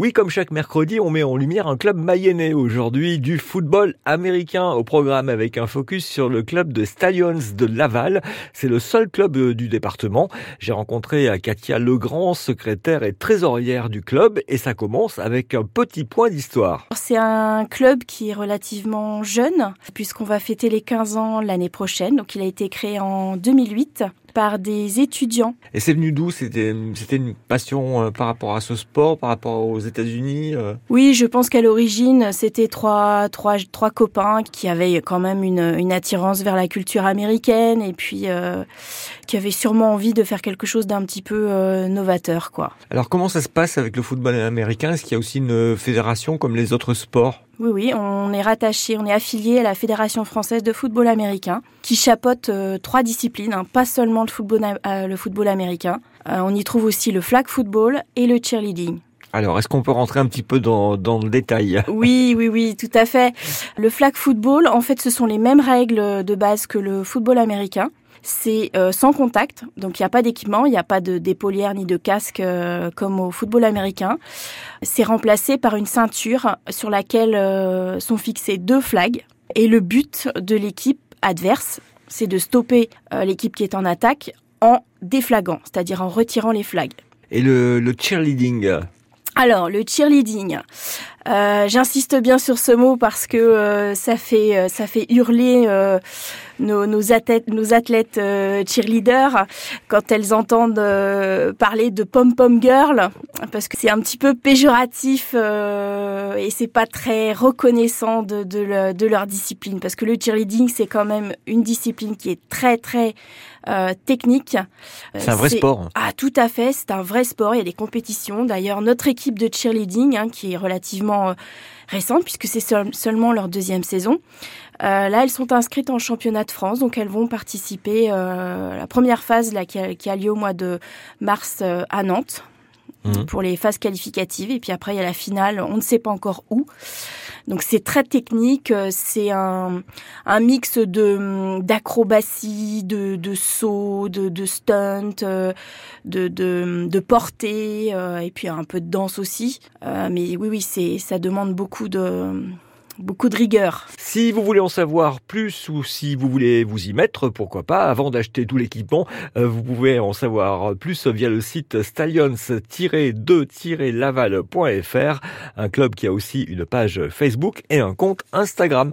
Oui, comme chaque mercredi, on met en lumière un club mayennais aujourd'hui du football américain au programme avec un focus sur le club de Stallions de Laval. C'est le seul club euh, du département. J'ai rencontré euh, Katia Legrand, secrétaire et trésorière du club et ça commence avec un petit point d'histoire. C'est un club qui est relativement jeune puisqu'on va fêter les 15 ans l'année prochaine. Donc il a été créé en 2008 par des étudiants. Et c'est venu d'où? C'était une passion euh, par rapport à ce sport, par rapport aux États-Unis euh Oui, je pense qu'à l'origine, c'était trois, trois, trois copains qui avaient quand même une, une attirance vers la culture américaine et puis euh, qui avaient sûrement envie de faire quelque chose d'un petit peu euh, novateur, quoi. Alors comment ça se passe avec le football américain? Est-ce qu'il y a aussi une fédération comme les autres sports? Oui, oui, on est rattaché, on est affilié à la Fédération française de football américain, qui chapeaute euh, trois disciplines, hein, pas seulement le football, euh, le football américain. Euh, on y trouve aussi le flag football et le cheerleading. Alors, est-ce qu'on peut rentrer un petit peu dans, dans le détail? Oui, oui, oui, tout à fait. Le flag football, en fait, ce sont les mêmes règles de base que le football américain c'est euh, sans contact, donc il n'y a pas d'équipement, il n'y a pas de d'épaulière ni de casque euh, comme au football américain. C'est remplacé par une ceinture sur laquelle euh, sont fixées deux flags. Et le but de l'équipe adverse, c'est de stopper l'équipe qui est en attaque en déflaguant, c'est-à-dire en retirant les flags. Et le, le cheerleading? Alors, le cheerleading. Euh, J'insiste bien sur ce mot parce que euh, ça fait euh, ça fait hurler euh, nos, nos athlètes, nos athlètes cheerleaders quand elles entendent parler de pom pom girl parce que c'est un petit peu péjoratif et c'est pas très reconnaissant de, de, de, leur discipline parce que le cheerleading c'est quand même une discipline qui est très très technique. C'est un vrai sport. Ah tout à fait, c'est un vrai sport. Il y a des compétitions. D'ailleurs, notre équipe de cheerleading hein, qui est relativement euh, récentes puisque c'est seulement leur deuxième saison. Euh, là, elles sont inscrites en championnat de France, donc elles vont participer euh, la première phase qui a lieu au mois de mars à Nantes. Mhm. pour les phases qualificatives. Et puis après, il y a la finale, on ne sait pas encore où. Donc c'est très technique, c'est un, un mix de d'acrobatie, de, de saut, de, de stunt, de, de, de portée, euh, et puis un peu de danse aussi. Euh, mais oui, oui, ça demande beaucoup de beaucoup de rigueur. Si vous voulez en savoir plus ou si vous voulez vous y mettre, pourquoi pas, avant d'acheter tout l'équipement, euh, vous pouvez en savoir plus via le site stallions-2-laval.fr, un club qui a aussi une page Facebook et un compte Instagram.